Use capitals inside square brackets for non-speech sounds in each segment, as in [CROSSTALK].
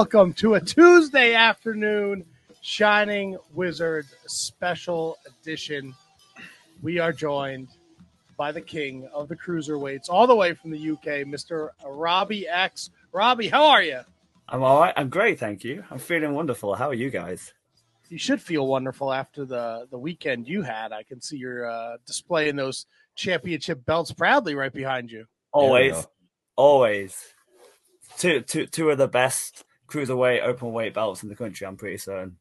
Yeah. Welcome to a Tuesday afternoon Shining Wizard special edition. We are joined by the king of the cruiserweights, all the way from the UK, Mr. Robbie X. Robbie, how are you? I'm all right. I'm great, thank you. I'm feeling wonderful. How are you guys? You should feel wonderful after the, the weekend you had. I can see you're uh, displaying those championship belts proudly right behind you. Always, always. Two, two, two of the best cruiserweight open weight belts in the country. I'm pretty certain,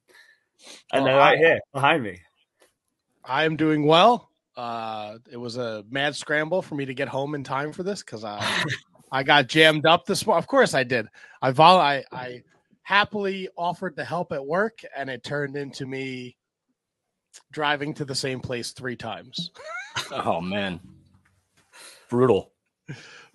and Well, they're right I- here behind me. I am doing well. Uh, it was a mad scramble for me to get home in time for this because I [LAUGHS] I got jammed up this morning. Of course, I did. I vol I, I happily offered to help at work, and it turned into me driving to the same place three times. [LAUGHS] Oh man, brutal.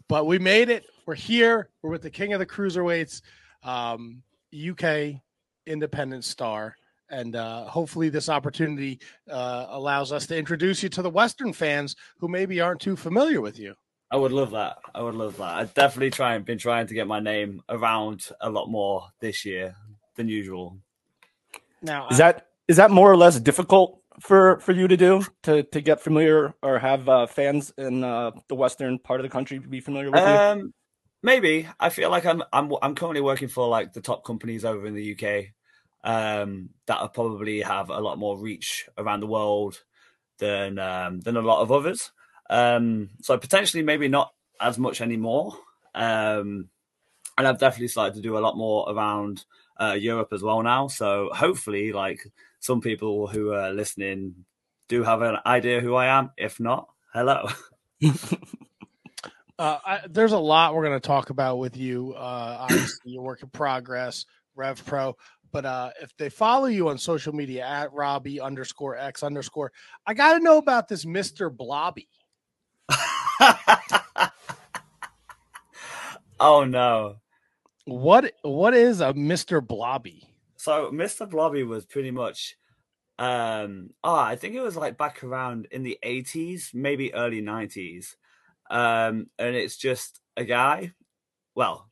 But we made it. We're here. We're with the king of the cruiserweights, um, UK independent star. And uh, hopefully, this opportunity uh, allows us to introduce you to the Western fans who maybe aren't too familiar with you. I would love that. I would love that. I've definitely trying been trying to get my name around a lot more this year than usual. Now, Is that is that more or less difficult for for you to do to to get familiar or have uh, fans in uh, the western part of the country be familiar with you? Maybe I feel like I'm I'm I'm currently working for like the top companies over in the UK um, that probably have a lot more reach around the world than um, than a lot of others. Um, so potentially maybe not as much anymore. Um, and I've definitely started to do a lot more around uh, Europe as well now. So hopefully, like some people who are listening do have an idea who I am. If not, hello. [LAUGHS] [LAUGHS] uh, I, there's a lot we're going to talk about with you. Uh, [CLEARS THROAT] obviously, your work in progress, Rev Pro. But uh, if they follow you on social media at Robbie underscore X underscore, I got to know about this Mister Blobby. [LAUGHS] oh no. What what is a Mister Blobby? So Mr. Blobby was pretty much um oh I think it was like back around in the 80s, maybe early 90s. Um and it's just a guy. Well,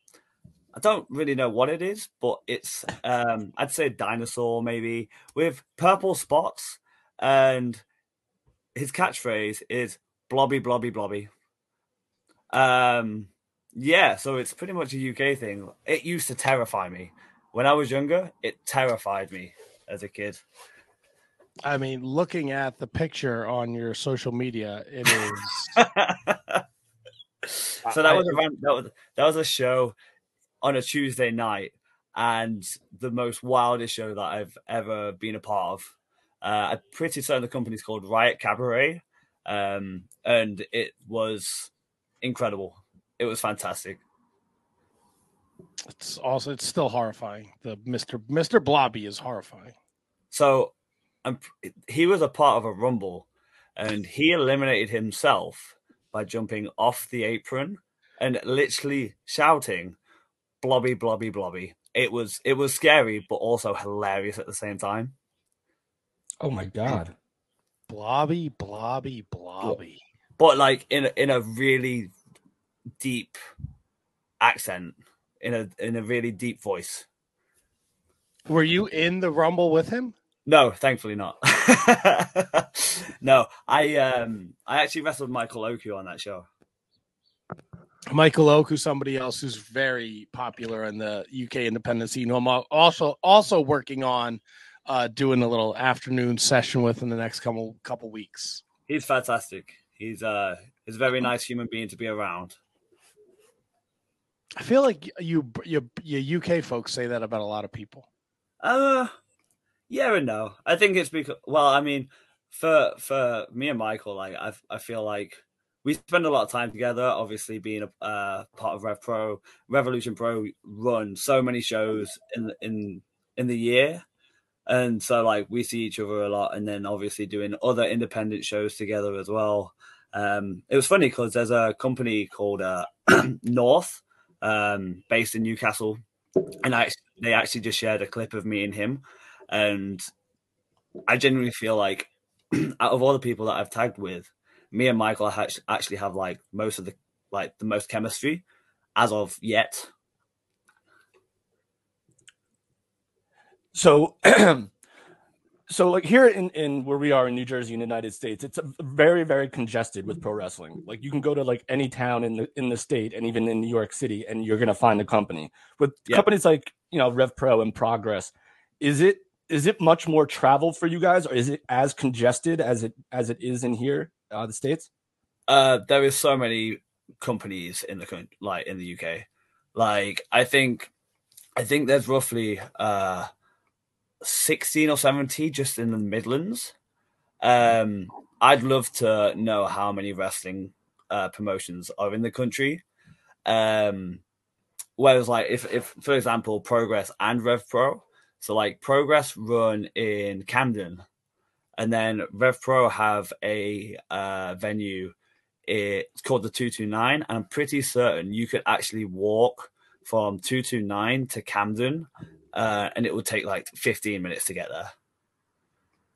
I don't really know what it is, but it's um I'd say a dinosaur maybe with purple spots and his catchphrase is blobby blobby blobby. Um yeah, so it's pretty much a UK thing. It used to terrify me. When I was younger, it terrified me as a kid. I mean, looking at the picture on your social media, it is. [LAUGHS] so that was a that was that was a show on a Tuesday night, and the most wildest show that I've ever been a part of. Uh, I'm pretty certain the company's called Riot Cabaret, um, and it was incredible. It was fantastic. It's also it's still horrifying. The Mister Mister Blobby is horrifying. So um, he was a part of a rumble, and he eliminated himself by jumping off the apron and literally shouting, "Blobby, blobby, blobby." It was it was scary, but also hilarious at the same time. oh my god! Blobby, blobby, blobby. But like in a, in a really deep accent, in a in a really deep voice. Were you in the rumble with him? No, thankfully not. [LAUGHS] no, I um I actually wrestled Michael Oku on that show. Michael who's somebody else who's very popular in the UK independent scene, who I'm also also working on uh, doing a little afternoon session with in the next couple couple weeks. He's fantastic. He's uh he's a very nice human being to be around. I feel like you you you UK folks say that about a lot of people. Uh yeah and no. I think it's because well, I mean, for for me and Michael, like I I feel like we spend a lot of time together. Obviously, being a uh, part of Rev Pro, Revolution Pro run so many shows in in in the year, and so like we see each other a lot, and then obviously doing other independent shows together as well. Um, it was funny because there's a company called uh, [CLEARS THROAT] North, um, based in Newcastle, and I they actually just shared a clip of me and him, and I genuinely feel like [CLEARS THROAT] out of all the people that I've tagged with, me and Michael actually have like most of the like the most chemistry as of yet. So, [CLEARS THROAT] so like here in in where we are in New Jersey, in the United States, it's very very congested with pro wrestling. Like you can go to like any town in the in the state, and even in New York City, and you're gonna find a company with yep. companies like you know Rev Pro and Progress. Is it is it much more travel for you guys, or is it as congested as it as it is in here, uh, the states? Uh, there is so many companies in the like in the UK. Like I think, I think there's roughly uh, sixteen or seventy just in the Midlands. Um, I'd love to know how many wrestling uh, promotions are in the country. Um, whereas, like if if for example, Progress and Rev Pro, so like Progress run in Camden, and then Rev Pro have a uh, venue. It's called the 229 and i'm pretty certain you could actually walk from 229 to camden uh, and it would take like 15 minutes to get there.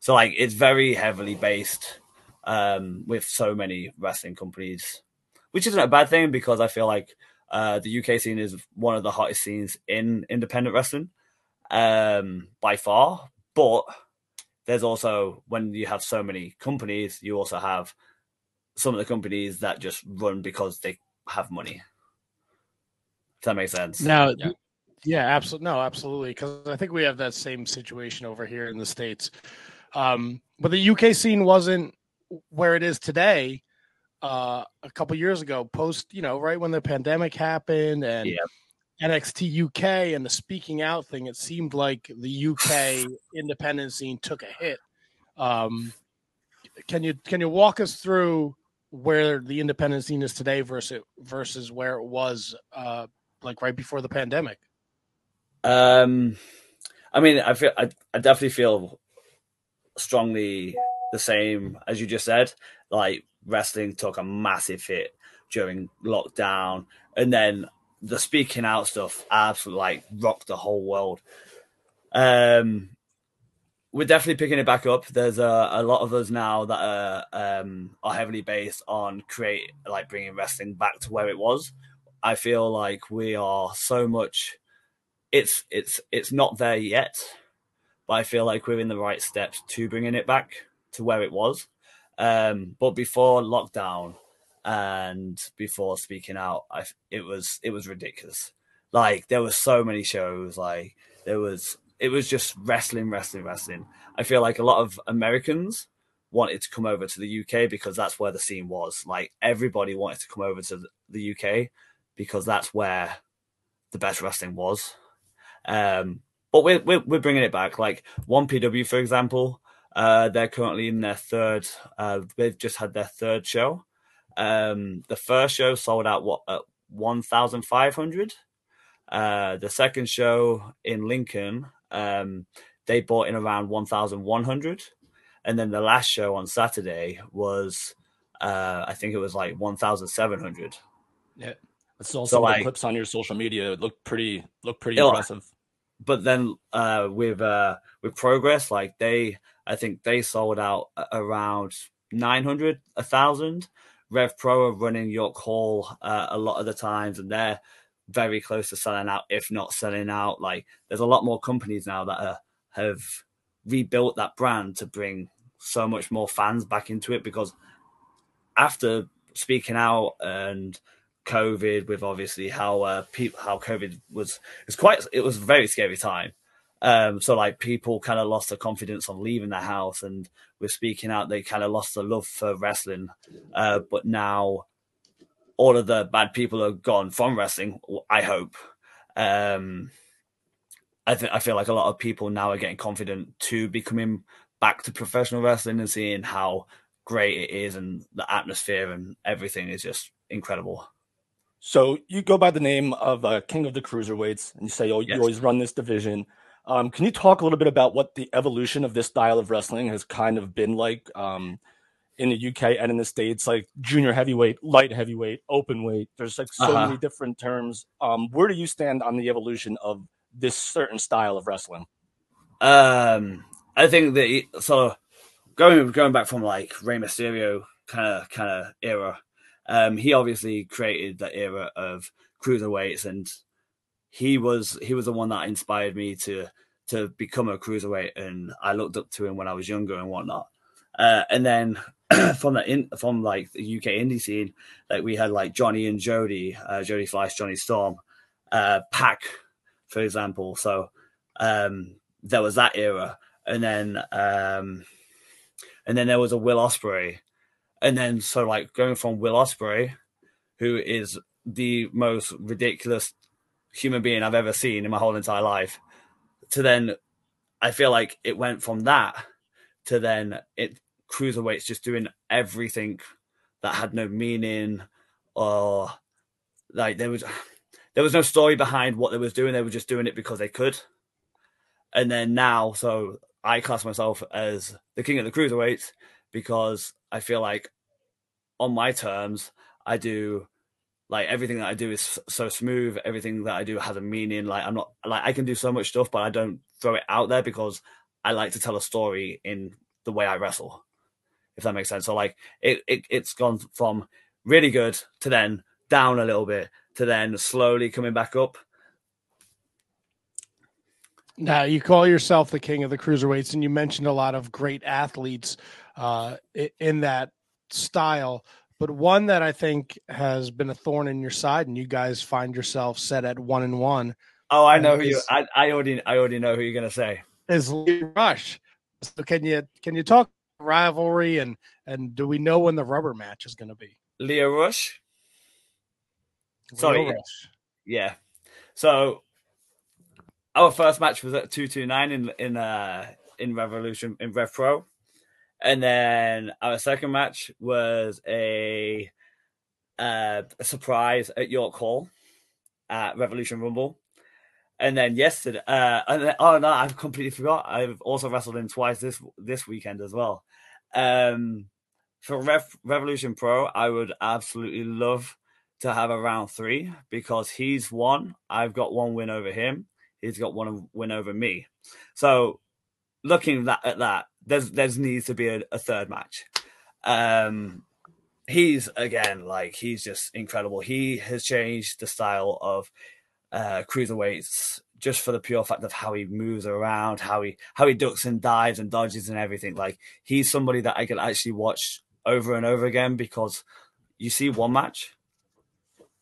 So like it's very heavily based um, with so many wrestling companies which isn't a bad thing because i feel like uh, the uk scene is one of the hottest scenes in independent wrestling um, by far but there's also when you have so many companies you also have some of the companies that just run because they have money. Does that make sense? Now, Yeah. yeah, absolutely. No, absolutely. Because I think we have that same situation over here in the states. Um, but the UK scene wasn't where it is today. Uh, a couple years ago, post, you know, right when the pandemic happened and Yeah. NXT UK and the speaking out thing, it seemed like the UK [SIGHS] independent scene took a hit. Um, can you can you walk us through where the independent scene is today versus versus where it was uh, like right before the pandemic? Um, I mean, I feel I, I definitely feel strongly the same as you just said. Like wrestling took a massive hit during lockdown, and then the speaking out stuff absolutely like rocked the whole world. Um, we're definitely picking it back up. There's a, a lot of us now that are um, are heavily based on create like bringing wrestling back to where it was. I feel like we are so much. It's it's it's not there yet, but I feel like we're in the right steps to bringing it back to where it was. Um, but before lockdown and before speaking out, I it was it was ridiculous. Like there were so many shows. Like there was it was just wrestling, wrestling, wrestling. I feel like a lot of Americans wanted to come over to the UK because that's where the scene was. Like everybody wanted to come over to the- UK because that's where the best wrestling was. Um, but we're, we're we're bringing it back. Like one PW, for example, uh, they're currently in their third. Uh, they've just had their third show. Um, the first show sold out what at one thousand five hundred. Uh, the second show in Lincoln, um, they bought in around 1,100. And then the last show on Saturday was, uh, I think it was like 1,700. Yeah, I saw So, some of like- the clips on your social media. It looked pretty looked pretty impressive. But then uh, with uh, with Progress, like they, I think they sold out around 900, 1,000. Rev Pro are running York Hall uh, a lot of the times, and they're very close to selling out, if not selling out. Like there's a lot more companies now that are, have rebuilt that brand to bring so much more fans back into it because after speaking out and COVID, with obviously how uh, people how COVID was it's quite it was a very scary time. Um, so like people kind of lost their confidence on leaving the house, and with speaking out, they kind of lost the love for wrestling. Uh, but now all of the bad people are gone from wrestling. I hope. Um, I think I feel like a lot of people now are getting confident to becoming back to professional wrestling and seeing how great it is, and the atmosphere and everything is just incredible. So you go by the name of uh, King of the Cruiserweights, and you say, "Oh, you always run this division." Um, can you talk a little bit about what the evolution of this style of wrestling has kind of been like um, in the UK and in the states? Like junior heavyweight, light heavyweight, open weight. There's like so Uh-huh. many different terms. Um, where do you stand on the evolution of this certain style of wrestling? Um, I think that so going going back from like Rey Mysterio kind of kind of era, um, he obviously created the era of cruiserweights, and he was he was the one that inspired me to to become a cruiserweight, and I looked up to him when I was younger and whatnot. Uh, and then [CLEARS THROAT] from the in, from like the UK indie scene, like we had like Johnny and Jody, uh, Jody Fleisch, Johnny Storm, uh, Pac, for example. So um, there was that era, and then um, and then there was a Will Ospreay, and then so like going from Will Ospreay, who is the most ridiculous human being I've ever seen in my whole entire life, to then I feel like it went from that to then it cruiserweights just doing everything that had no meaning or like there was there was no story behind what they was doing. They were just doing it because they could. And then now so i class myself as the king of the cruiserweights because i feel like on my terms i do like everything that i do is so smooth everything that i do has a meaning like i'm not like i can do so much stuff but i don't throw it out there because i like to tell a story in the way i wrestle if that makes sense. So like it, it it's gone from really good to then down a little bit to then slowly coming back up. Now you call yourself the king of the cruiserweights, and you mentioned a lot of great athletes uh, in that style. But one that I think has been a thorn in your side, and you guys find yourself set at one and one. Oh, I know who you. I, I already I already know who you're gonna say. Is Lee Rush. So can you can you talk rivalry and and do we know when the rubber match is going to be? Lio Rush. Sorry, Rush. yeah. So our first match was at two two nine in in uh in Revolution in Rev Pro, and then our second match was a uh, a surprise at York Hall at Revolution Rumble. And then yesterday, uh, and then, oh no, I've completely forgot. I've also wrestled him twice this this weekend as well. Um, for Rev- Revolution Pro, I would absolutely love to have a round three because he's won. I've got one win over him. He's got one win over me. So looking that, at that, there's there's needs to be a, a third match. Um, he's again like he's just incredible. He has changed the style of uh, cruiserweights just for the pure fact of how he moves around, how he how he ducks and dives and dodges and everything. Like he's somebody that I can actually watch over and over again because you see one match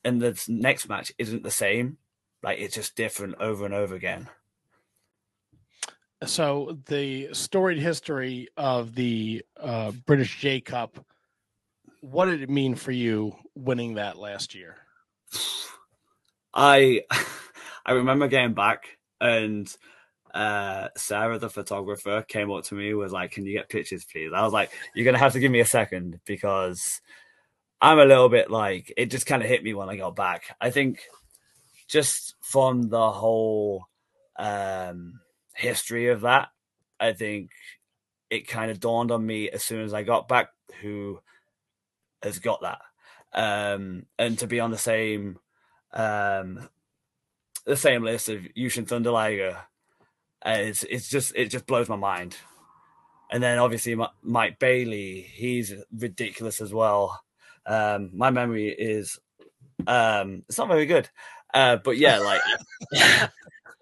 and the next match isn't the same. Like it's just different over and over again. So the storied history of the uh, British J Cup, what did it mean for you winning that last year? I [LAUGHS] I remember getting back and uh, Sarah, the photographer, came up to me was like, "Can you get pictures, please?" I was like, "You're gonna have to give me a second because I'm a little bit like it just kind of hit me when I got back. I think just from the whole um, history of that, I think it kind of dawned on me as soon as I got back who has got that, um, and to be on the same um, the same list of Jushin Thunder Liger. Uh, it's it's just it just blows my mind. And then obviously Mike Bailey, he's ridiculous as well. Um, my memory is um, it's not very good, uh, but yeah, like [LAUGHS]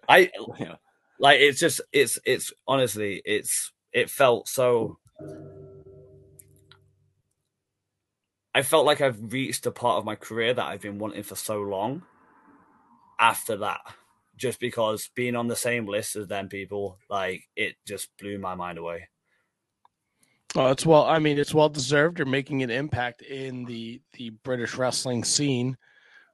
I [LAUGHS] like it's just it's it's honestly it's it felt so. I felt like I've reached a part of my career that I've been wanting for so long after that just because being on the same list as them people, like it just blew my mind away. Oh, it's well. I mean, it's well deserved. You're making an impact in the the British wrestling scene,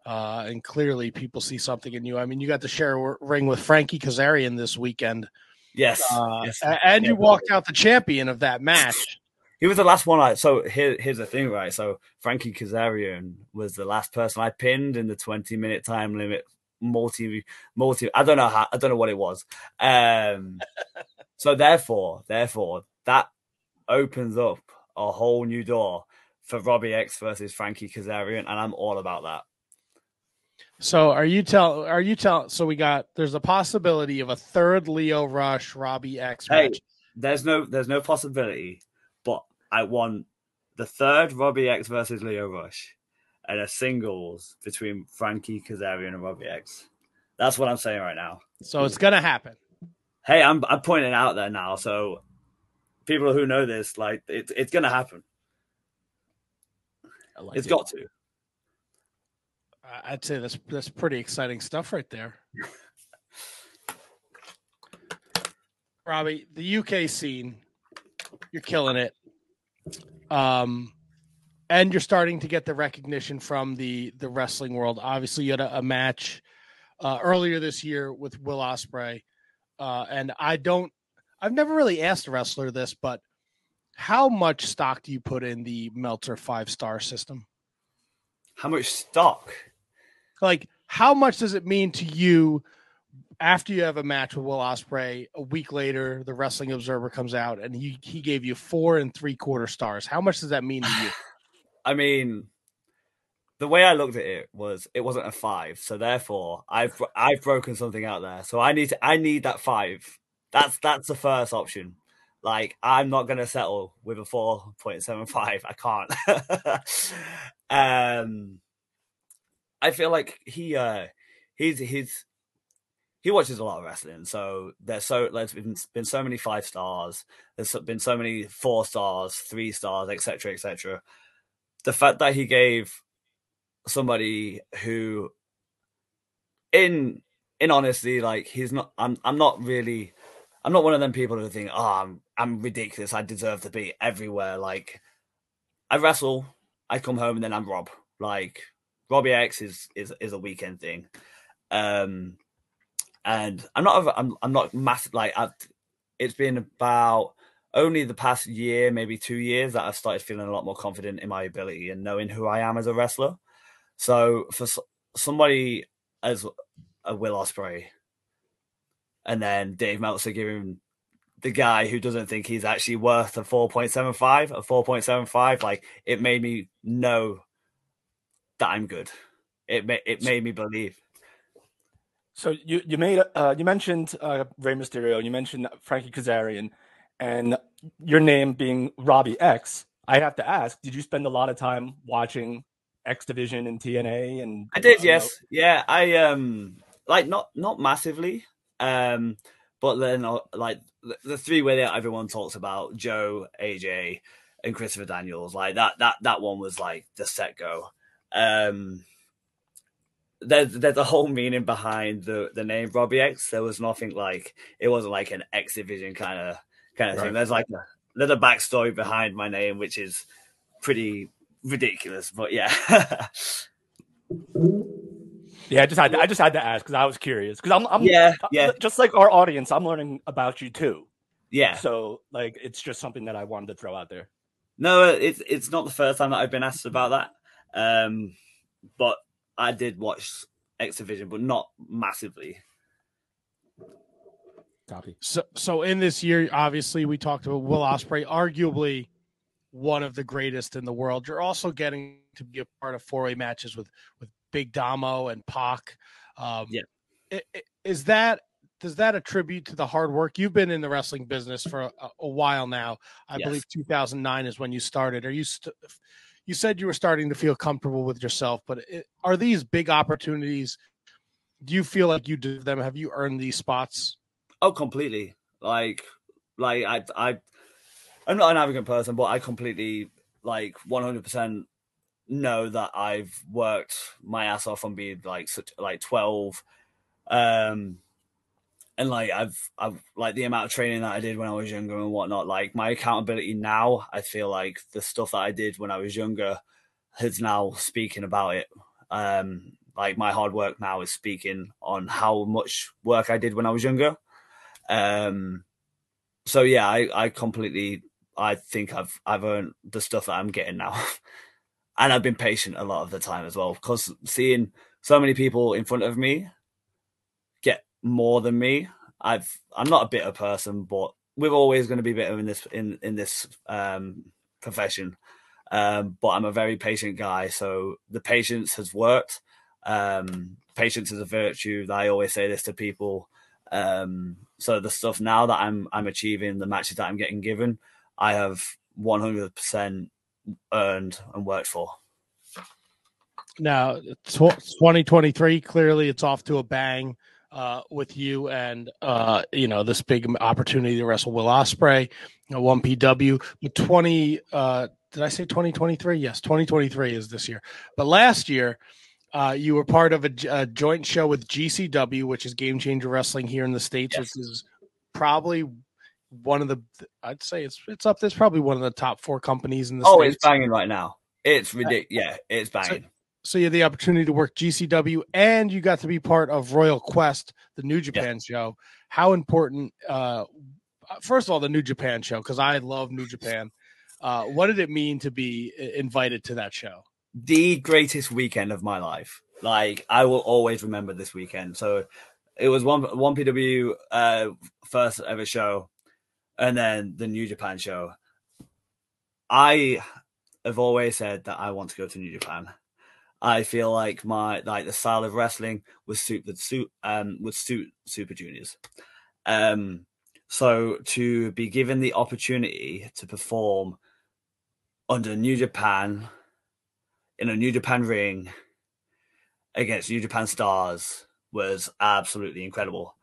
uh, and clearly people see something in you. I mean, you got to share a ring with Frankie Kazarian this weekend. Yes, uh, yes. and you walked out the champion of that match. He was the last one. I so here, here's the thing, right? So Frankie Kazarian was the last person I pinned in the 20 minute time limit multi multi I don't know how I don't know what it was. Um [LAUGHS] so therefore, therefore that opens up a whole new door for Robbie X versus Frankie Kazarian, and I'm all about that. So are you tell are you tell so we got there's a possibility of a third Lio Rush Robbie X match. Hey, there's no there's no possibility, but I want the third Robbie X versus Lio Rush and a singles between Frankie Kazarian and Robbie X. That's what I'm saying right now. So it's gonna happen. hey, I'm I'm pointing out there now, so people who know this, like it's it's gonna happen. Like it's it. got to. I'd say that's that's pretty exciting stuff right there. Robbie, the UK scene, you're killing it. Um, and you're starting to get the recognition from the the wrestling world. Obviously, you had a, a match uh, earlier this year with Will Ospreay, uh, and I don't. I've never really asked a wrestler this, but how much stock do you put in the Meltzer five star system? How much stock? Like, how much does it mean to you after you have a match with Will Ospreay? A week later, the Wrestling Observer comes out and he he gave you four and three quarter stars. How much does that mean to you? [SIGHS] I mean, the way I looked at it was it wasn't a five, so therefore I've I've broken something out there. So I need to I need that five. That's that's the first option. Like I'm not gonna settle with a four point seven five. I can't. [LAUGHS] um, I feel like he uh he's he's he watches a lot of wrestling, so there's so there's been, been so many five stars. There's been so many four stars, three stars, etc., etc. The fact that he gave somebody who, in in honesty, like he's not. I'm I'm not really. I'm not one of them people who think, oh, I'm I'm ridiculous. I deserve to be everywhere. Like I wrestle, I come home, and then I'm Rob. Like Robbie X is is is a weekend thing. Um, and I'm not I'm I'm not massive like I've, it's been about only the past year, maybe two years, that I've started feeling a lot more confident in my ability and knowing who I am as a wrestler. So for somebody as a Will Ospreay, and then Dave Meltzer giving the guy who doesn't think he's actually worth a 4.75, a 4.75, like it made me know that I'm good. It made it made me believe. So you you made uh, you mentioned uh, Rey Mysterio, you mentioned Frankie Kazarian, and your name being Robbie X. I have to ask, did you spend a lot of time watching X Division and TNA? And I did, uh, yes, yeah. I um like not not massively, um, but then uh, like the, the three way that everyone talks about Joe, AJ, and Christopher Daniels, like that that that one was like the set go. Um, there's there's a whole meaning behind the the name Robbie X. There was nothing like it wasn't like an X Division kind of kind of right. thing. There's like a little backstory behind my name, which is pretty ridiculous. But yeah. [LAUGHS] yeah, I just had to, I just had to ask because I was curious because I'm, I'm yeah yeah just like our audience, I'm learning about you too. Yeah. So like it's just something that I wanted to throw out there. No, it's it's not the first time that I've been asked about that. Um, but I did watch X Division, but not massively. Copy. So, so in this year, obviously, we talked about Will Ospreay, arguably one of the greatest in the world. You're also getting to be a part of four way matches with with Big Damo and Pac. Um, yeah, is that does that attribute to the hard work you've been in the wrestling business for a, a while now? I yes. believe 2009 is when you started. Are you st- you said you were starting to feel comfortable with yourself, but it, are these big opportunities? Do you feel like you did them? Have you earned these spots? Oh, completely. Like, like I, I, I'm not an arrogant person, but I completely like 100 percent know that I've worked my ass off on being like such like 12, um, and like I've I've like the amount of training that I did when I was younger and whatnot. Like my accountability now, I feel like the stuff that I did when I was younger is now speaking about it. Um, like my hard work now is speaking on how much work I did when I was younger. Um, so yeah, I I completely I think I've I've earned the stuff that I'm getting now, [LAUGHS] and I've been patient a lot of the time as well because seeing so many people in front of me more than me. I've I'm not a bitter person, but we're always going to be bitter in this in in this um, profession. Um, but I'm a very patient guy, so the patience has worked. Um, patience is a virtue. I always say this to people. Um, so the stuff now that I'm I'm achieving, the matches that I'm getting given, I have 100% earned and worked for. Now, 2023 clearly it's off to a bang. Uh, with you and uh, you know this big opportunity to wrestle Will Ospreay, you know, one PW. But twenty, uh, did I say twenty twenty three? Yes, twenty twenty three is this year. But last year, uh, you were part of a, a, joint show with GCW, which is Game Changer Wrestling here in the states, yes. which is probably one of the. I'd say it's it's up. There's probably one of the top four companies in the. Oh, states. it's banging right now. It's ridiculous. Yeah, it's banging. So, so you had the opportunity to work GCW, and you got to be part of Royal Quest, the New Japan yeah. show. How important? Uh, first of all, the New Japan show because I love New Japan. Uh, what did it mean to be invited to that show? The greatest weekend of my life. Like I will always remember this weekend. So it was one one PW uh, first ever show, and then the New Japan show. I have always said that I want to go to New Japan. I feel like my like the style of wrestling would suit the suit um would suit Super Juniors. Um so to be given the opportunity to perform under New Japan in a New Japan ring against New Japan stars was absolutely incredible.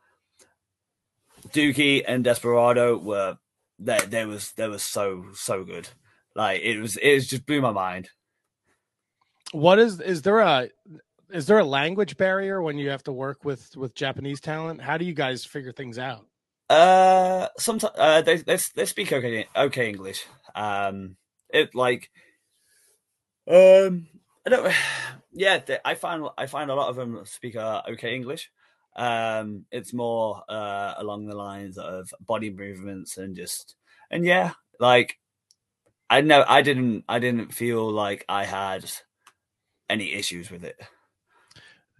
Douki and Desperado were there. There was there was so so good. Like it was it was just blew my mind what is is there a is there a language barrier when you have to work with with Japanese talent? How do you guys figure things out? Uh, sometimes uh, they, they they speak okay okay English. Um, it like um I don't [SIGHS] yeah they, I find I find a lot of them speak uh, okay English. Um, it's more uh along the lines of body movements and just and yeah like I know I didn't I didn't feel like I had any issues with it.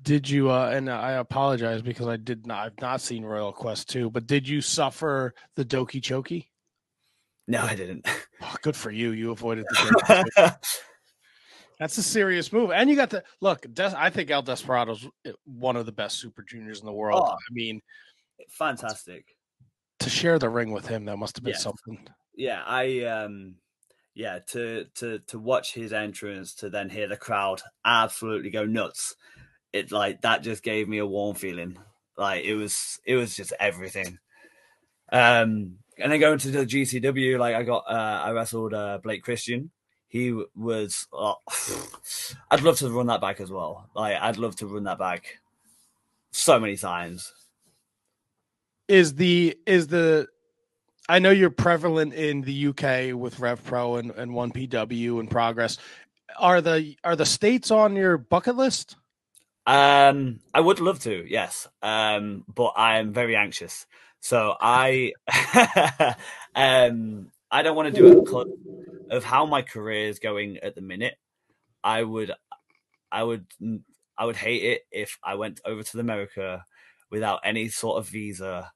Did you? Uh, and I apologize because I did not. I've not seen Royal Quest two, but did you suffer the Doki Choki? No, I didn't. [LAUGHS] Oh, good for you. You avoided the. [LAUGHS] That's a serious move, and you got the look. Des, I think El Desperado's eh, one of the best Super Juniors in the world. Oh, I mean, fantastic. To share the ring with him, that must have been yeah. something. Yeah, I um yeah, to to to watch his entrance, to then hear the crowd absolutely go nuts. It like that just gave me a warm feeling. Like it was it was just everything. Um, and then going to the GCW, like I got uh, I wrestled uh, Blake Christian. He was. Oh, [SIGHS] I'd love to run that back as well. Like I'd love to run that back so many times. Is the is the I know you're prevalent in the UK with RevPro and, and one PW and Progress. Are the are the states on your bucket list? Um, I would love to, yes. Um, but I am very anxious. So I [LAUGHS] um I don't want to do it because of how my career is going at the minute. I would I would I would hate it if I went over to America without any sort of visa.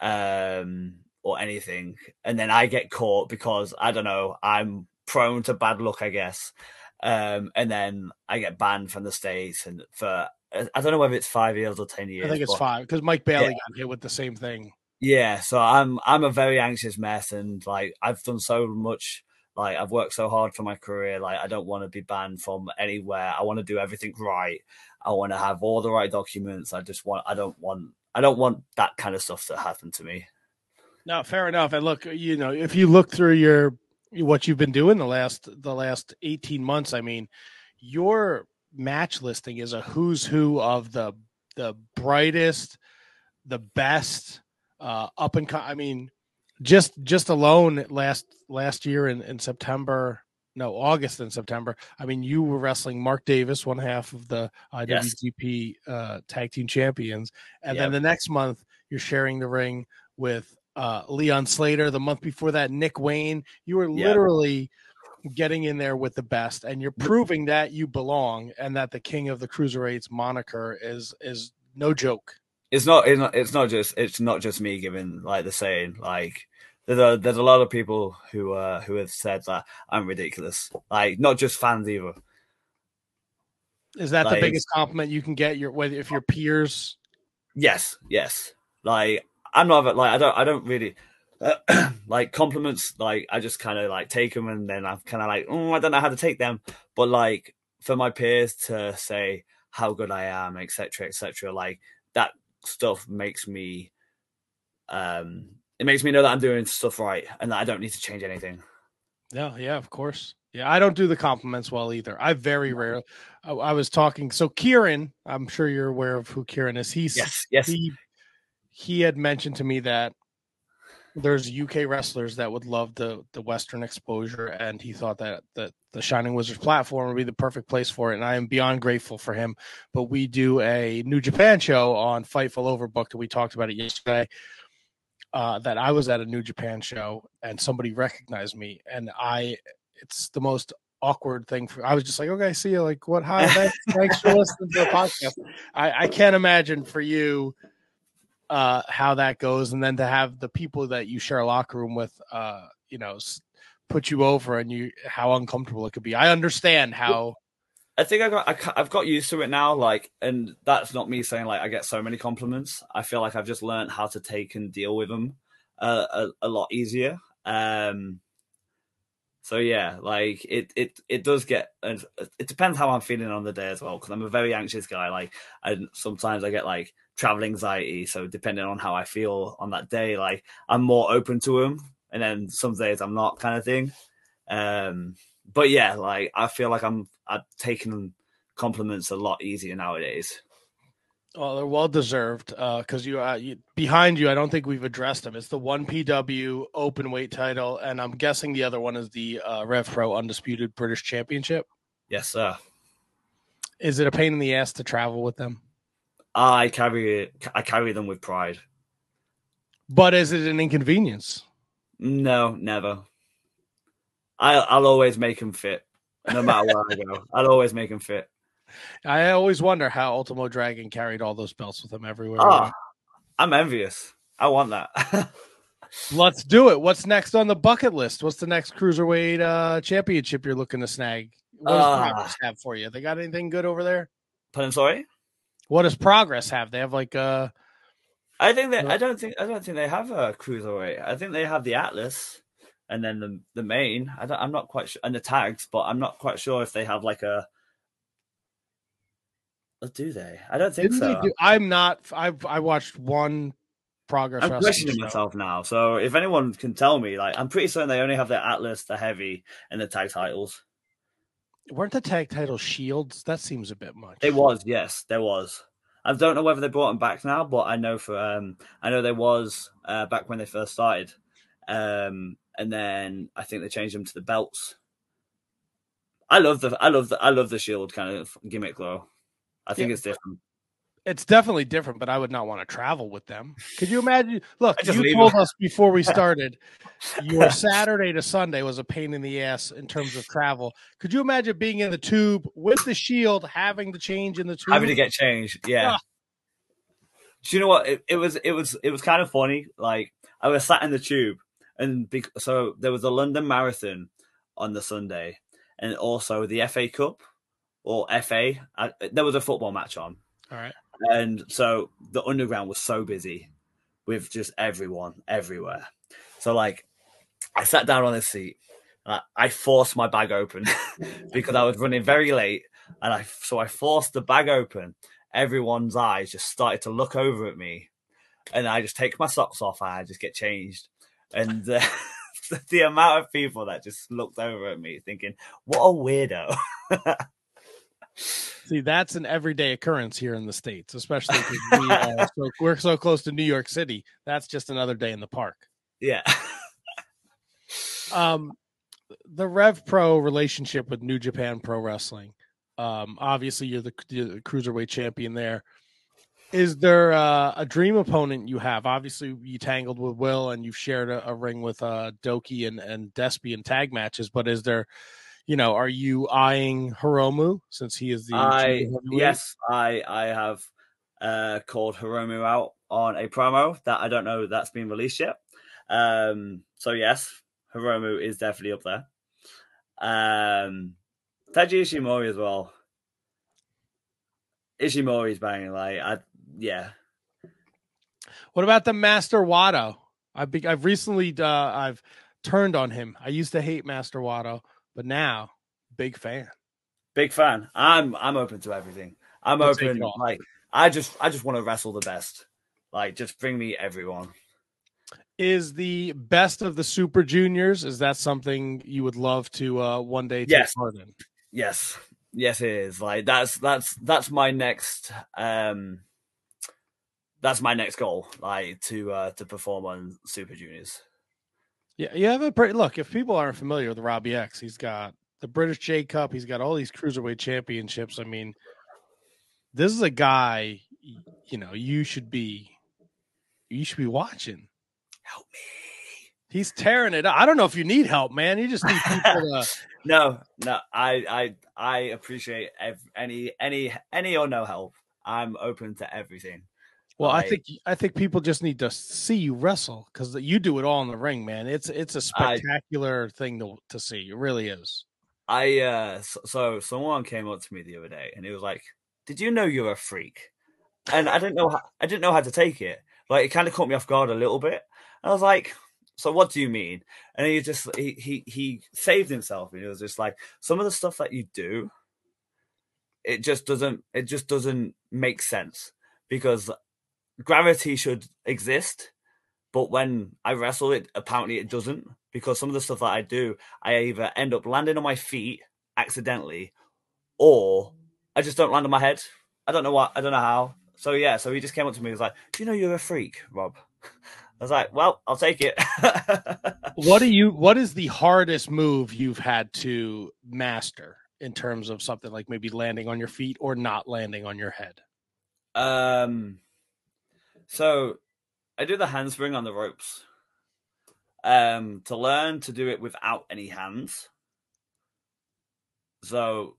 Um or anything, and then I get caught because I don't know, I'm prone to bad luck, I guess. Um, and then I get banned from the states, and for I don't know whether it's five years or ten years. I think it's but, five because Mike Bailey yeah. got hit with the same thing. Yeah, so I'm I'm a very anxious mess, and like I've done so much. Like I've worked so hard for my career. Like I don't want to be banned from anywhere. I want to do everything right. I want to have all the right documents. I just want. I don't want. I don't want that kind of stuff to happen to me. No, fair enough. And look, you know, if you look through your what you've been doing the last the last 18 months, I mean, your match listing is a who's who of the the brightest, the best uh up and I mean, just just alone last last year in, in September, no, August and September. I mean, you were wrestling Mark Davis, one half of the IWGP yes. uh, Tag Team Champions, and yep. then the next month you're sharing the ring with uh, Leon Slater. The month before that, Nick Wayne. You were literally getting in there with the best, and you're proving that you belong and that the king of the cruiserweights moniker is is no joke. It's not. It's not. It's not just. It's not just me giving like the saying. Like there's a there's a lot of people who uh who have said that I'm ridiculous. Like not just fans either. Is that like, the biggest compliment you can get? Your whether if your peers. Yes. Yes. Like I'm not like I don't I don't really uh, [CLEARS THROAT] like compliments. Like I just kind of like take them and then I'm kind of like oh I don't know how to take them. But like for my peers to say how good I am, etc., etc., like that stuff makes me um it makes me know that I'm doing stuff right and that I don't need to change anything. Yeah, yeah, of course. Yeah, I don't do the compliments well either. I very rarely. I, I, was talking. So Kieran, I'm sure you're aware of who Kieran is. He's yes, yes. He he had mentioned to me that there's UK wrestlers that would love the the Western exposure, and he thought that that the Shining Wizards platform would be the perfect place for it. And I am beyond grateful for him. But we do a New Japan show on Fightful Overbooked, we talked about it yesterday. Uh, that I was at a New Japan show and somebody recognized me, and I, it's the most awkward thing for. I was just like, okay, see you. Like, what? Hi, thanks, thanks for listening to the podcast. I, I can't imagine for you uh, how that goes, and then to have the people that you share a locker room with, uh, you know, put you over, and you how uncomfortable it could be. I understand how. I think I got I, have got used to it now. Like, and that's not me saying like I get so many compliments. I feel like I've just learned how to take and deal with them uh, a, a lot easier. Um, so yeah, like it it it does get. and It depends how I'm feeling on the day as well, because I'm a very anxious guy. Like, and sometimes I get like travel anxiety. So depending on how I feel on that day, like I'm more open to them, and then some days I'm not, kind of thing. Um, but yeah, like I feel like I'm I've taken compliments a lot easier nowadays. Well, they're well deserved because uh, you, uh, you, behind you. I don't think we've addressed them. It's the one PW open weight title, and I'm guessing the other one is the uh, Rev Pro Undisputed British Championship. Yes, sir. Is it a pain in the ass to travel with them? I carry it. I carry them with pride. But is it an inconvenience? No, never. I, I'll always make them fit, no matter where I go. [LAUGHS] I'll always make them fit. I always wonder how Ultimo Dragon carried all those belts with him everywhere. Oh, I'm envious. I want that. [LAUGHS] Let's do it. What's next on the bucket list? What's the next cruiserweight uh, championship you're looking to snag? What does uh, Progress have for you? They got anything good over there? Pardon, sorry. What does Progress have? They have like uh I think that I don't think I don't think they have a cruiserweight. I think they have the Atlas and then the the main. I don't, I'm not quite sure and the tags, but I'm not quite sure if they have like a. Do they? I don't think Didn't so. Do, I'm not. I've I watched one progress. I'm questioning myself now. So if anyone can tell me, like, I'm pretty certain they only have the Atlas, the heavy, and the tag titles weren't the tag title shields? That seems a bit much. It was, yes, there was. I don't know whether they brought them back now, but I know for um, I know there was uh, back when they first started, um, and then I think they changed them to the belts. I love the I love the I love the shield kind of gimmick though. I think yeah. it's different it's definitely different, but I would not want to travel with them. Could you imagine? Look, you told us before we [LAUGHS] started your [LAUGHS] Saturday to Sunday was a pain in the ass in terms of travel. Could you imagine being in the tube with the shield, having to change in the tube, having to get changed? Yeah. Ah. Do you know what? It, it, was it was it was kind of funny. Like I was sat in the tube, and be, so there was a London Marathon on the Sunday, and also the FA Cup or FA. I, there was a football match on. All right. And so the underground was so busy with just everyone everywhere. So like I sat down on a seat I, forced my bag open [LAUGHS] because I was running very late. And I so I forced the bag open. Everyone's eyes just started to look over at me. And I just take my socks off and I just get changed. And the [LAUGHS] amount of people that just looked over at me thinking, what a weirdo. [LAUGHS] See, that's an everyday occurrence here in the states, especially because we are so, we're so close to New York City. That's just another day in the park. Yeah. um, the Rev Pro relationship with New Japan Pro Wrestling. Um, obviously, you're the, you're the cruiserweight champion there. Is there uh, a dream opponent you have? Obviously, you tangled with Will, and you've shared a, a ring with uh, Douki and and Despy in tag matches. But is there you know, are you eyeing Hiromu since he is the? I yes, I I have uh, called Hiromu out on a promo that I don't know that's been released yet. Um, so yes, Hiromu is definitely up there. Um, Taiji Ishimori as well. Ishimori's banging like I yeah. What about the Master Wato? I've be, I've recently uh, I've turned on him. I used to hate Master Wato but now big fan. Big fan. I'm I'm open to everything. I'm Let's open. Like I just I just want to wrestle the best. Like, just bring me everyone. Is the best of the Super Juniors? Is that something you would love to uh, one day take Yes. part in? Yes, yes, it is. Like that's that's that's my next um that's my next goal. Like to uh to perform on Super Juniors. Yeah, you have a pretty look. If people aren't familiar with Robbie X, he's got the British J Cup. He's got all these cruiserweight championships. I mean, this is a guy. You know, you should be, you should be watching. Help me. He's tearing it. up. I don't know if you need help, man. You just need [LAUGHS] people to. No, no, I I I appreciate ev- any any any or no help. I'm open to everything. Well, I think I think people just need to see you wrestle because you do it all in the ring, man. It's it's a I- spectacular thing to to see. It really is. I uh so, so someone came up to me the other day and he was like, "Did you know you're a freak?" And I didn't know how, I didn't know how to take it. Like it kind of caught me off guard a little bit. And I was like, "So what do you mean?" And he just he he he saved himself and he was just like, "Some of the stuff that you do it just doesn't it just doesn't make sense because gravity should exist but when I wrestle it apparently it doesn't because some of the stuff that I do I either end up landing on my feet accidentally or I just don't land on my head. I don't know what I don't know how. So yeah, so he just came up to me and was like, Do you know you're a freak, Rob? [LAUGHS] I was like, Well, I'll take it. [LAUGHS] What do you? What is the hardest move you've had to master in terms of something like maybe landing on your feet or not landing on your head? um so I do the handspring on the ropes. Um to learn to do it without any hands. So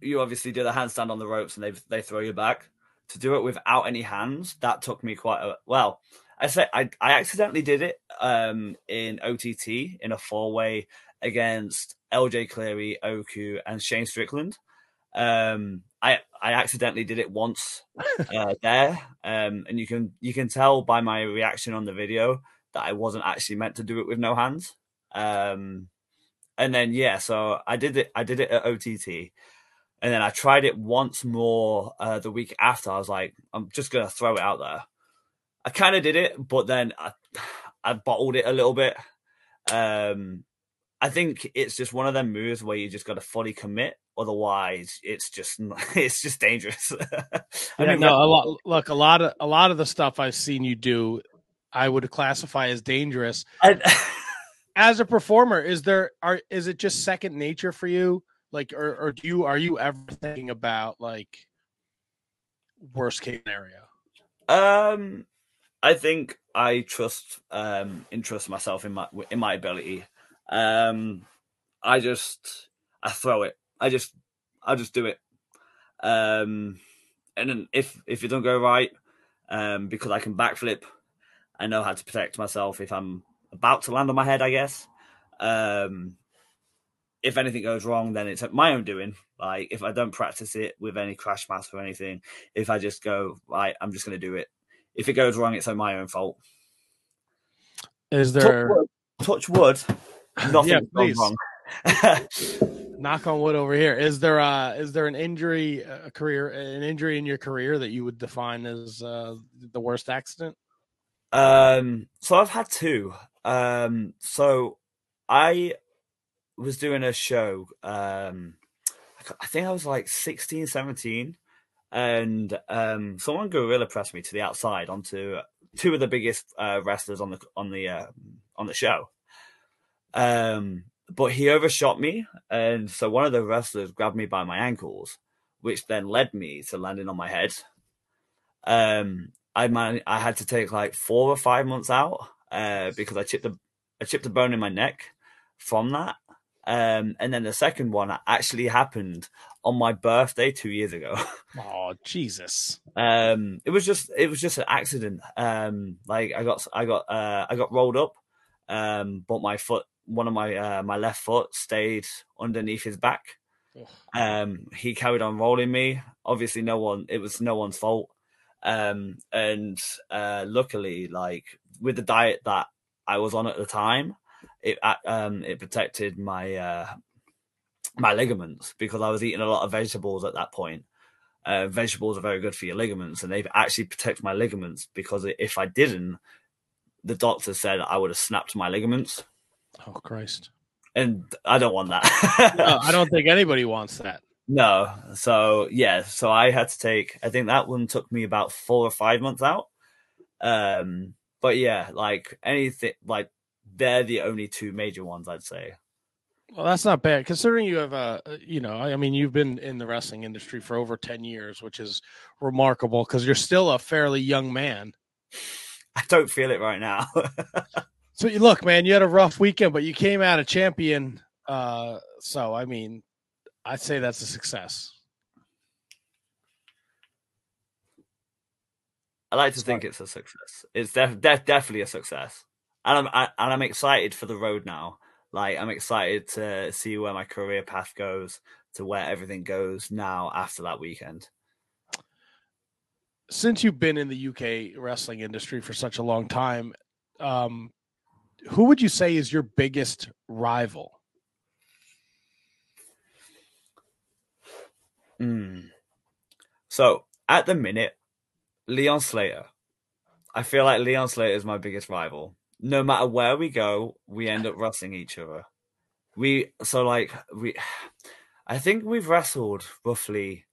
you obviously do the handstand on the ropes and they they throw you back. To do it without any hands, that took me quite a well. I said I I accidentally did it um in OTT in a four way against LJ Cleary, Oku, and Shane Strickland. Um, I I accidentally did it once uh, there, um, and you can you can tell by my reaction on the video that I wasn't actually meant to do it with no hands. Um, and then yeah, so I did it. I did it at OTT, and then I tried it once more uh, the week after. I was like, I'm just gonna throw it out there. I kind of did it, but then I, [SIGHS] I bottled it a little bit. Um, I think it's just one of them moves where you just got to fully commit. Otherwise, it's just [LAUGHS] it's just dangerous. [LAUGHS] I Yeah, mean, no, a lot. Look, a lot of a lot of the stuff I've seen you do, I would classify as dangerous. I, [LAUGHS] As a performer, is there are is it just second nature for you? Like, or or do you are you ever thinking about like worst case scenario? Um, I think I trust um entrust myself in my in my ability. Um, I just I throw it. I just I just do it. Um, and then if if it don't go right, um, because I can backflip, I know how to protect myself if I'm about to land on my head. I guess. Um, if anything goes wrong, then it's my own doing. Like if I don't practice it with any crash mask or anything, if I just go right, I'm just going to do it. If it goes wrong, it's on my own fault. Is Touch there wood. Touch wood. [LAUGHS] [LAUGHS] Nothing Yeah, wrong. [LAUGHS] knock on wood over here? Is there uh is there an injury a career an injury in your career that you would define as uh the worst accident? um, so I've had two. Um, so I was doing a show. Um, I I think I was like 16, 17, and um, someone gorilla pressed me to the outside onto two of the biggest uh, wrestlers on the on the uh, on the show. Um, but he overshot me, and so one of the wrestlers grabbed me by my ankles, which then led me to landing on my head. Um, I man, I had to take like four or five months out uh, because I chipped a I chipped a bone in my neck from that. Um, and then the second one actually happened on my birthday two years ago. [LAUGHS] Oh Jesus. um it was just it was just an accident um like i got i got uh i got rolled up um but my foot one of my uh my left foot stayed underneath his back. Um he carried on rolling me. Obviously no one it was no one's fault. Um and uh luckily like with the diet that i was on at the time it uh, um it protected my uh my ligaments because i was eating a lot of vegetables at that point. Uh, vegetables are very good for your ligaments, and they actually protect my ligaments because if I didn't, the doctor said I would have snapped my ligaments. Oh Christ! And I don't want that. no, I don't think [LAUGHS] anybody wants that. No. So yeah, so I had to take. I think that one took me about four or five months out. Um, but yeah, like anything, like they're the only two major ones I'd say. Well, that's not bad considering you have a, you know, I mean, you've been in the wrestling industry for over 10 years, which is remarkable because you're still a fairly young man. [LAUGHS] I don't feel it right now. [LAUGHS] so you look, man, you had a rough weekend, but you came out a champion. Uh, so, I mean, I'd say that's a success. I like to Sorry. think it's a success. It's def- def- definitely a success, and I'm I, and I'm excited for the road now. Like I'm excited to see where my career path goes, to where everything goes now after that weekend. Since you've been in the UK wrestling industry for such a long time, um, who would you say is your biggest rival? Mm. So at the minute, Leon Slater. I feel like Leon Slater is my biggest rival. No matter where we go, we end up wrestling each other. We so like we, I think we've wrestled roughly,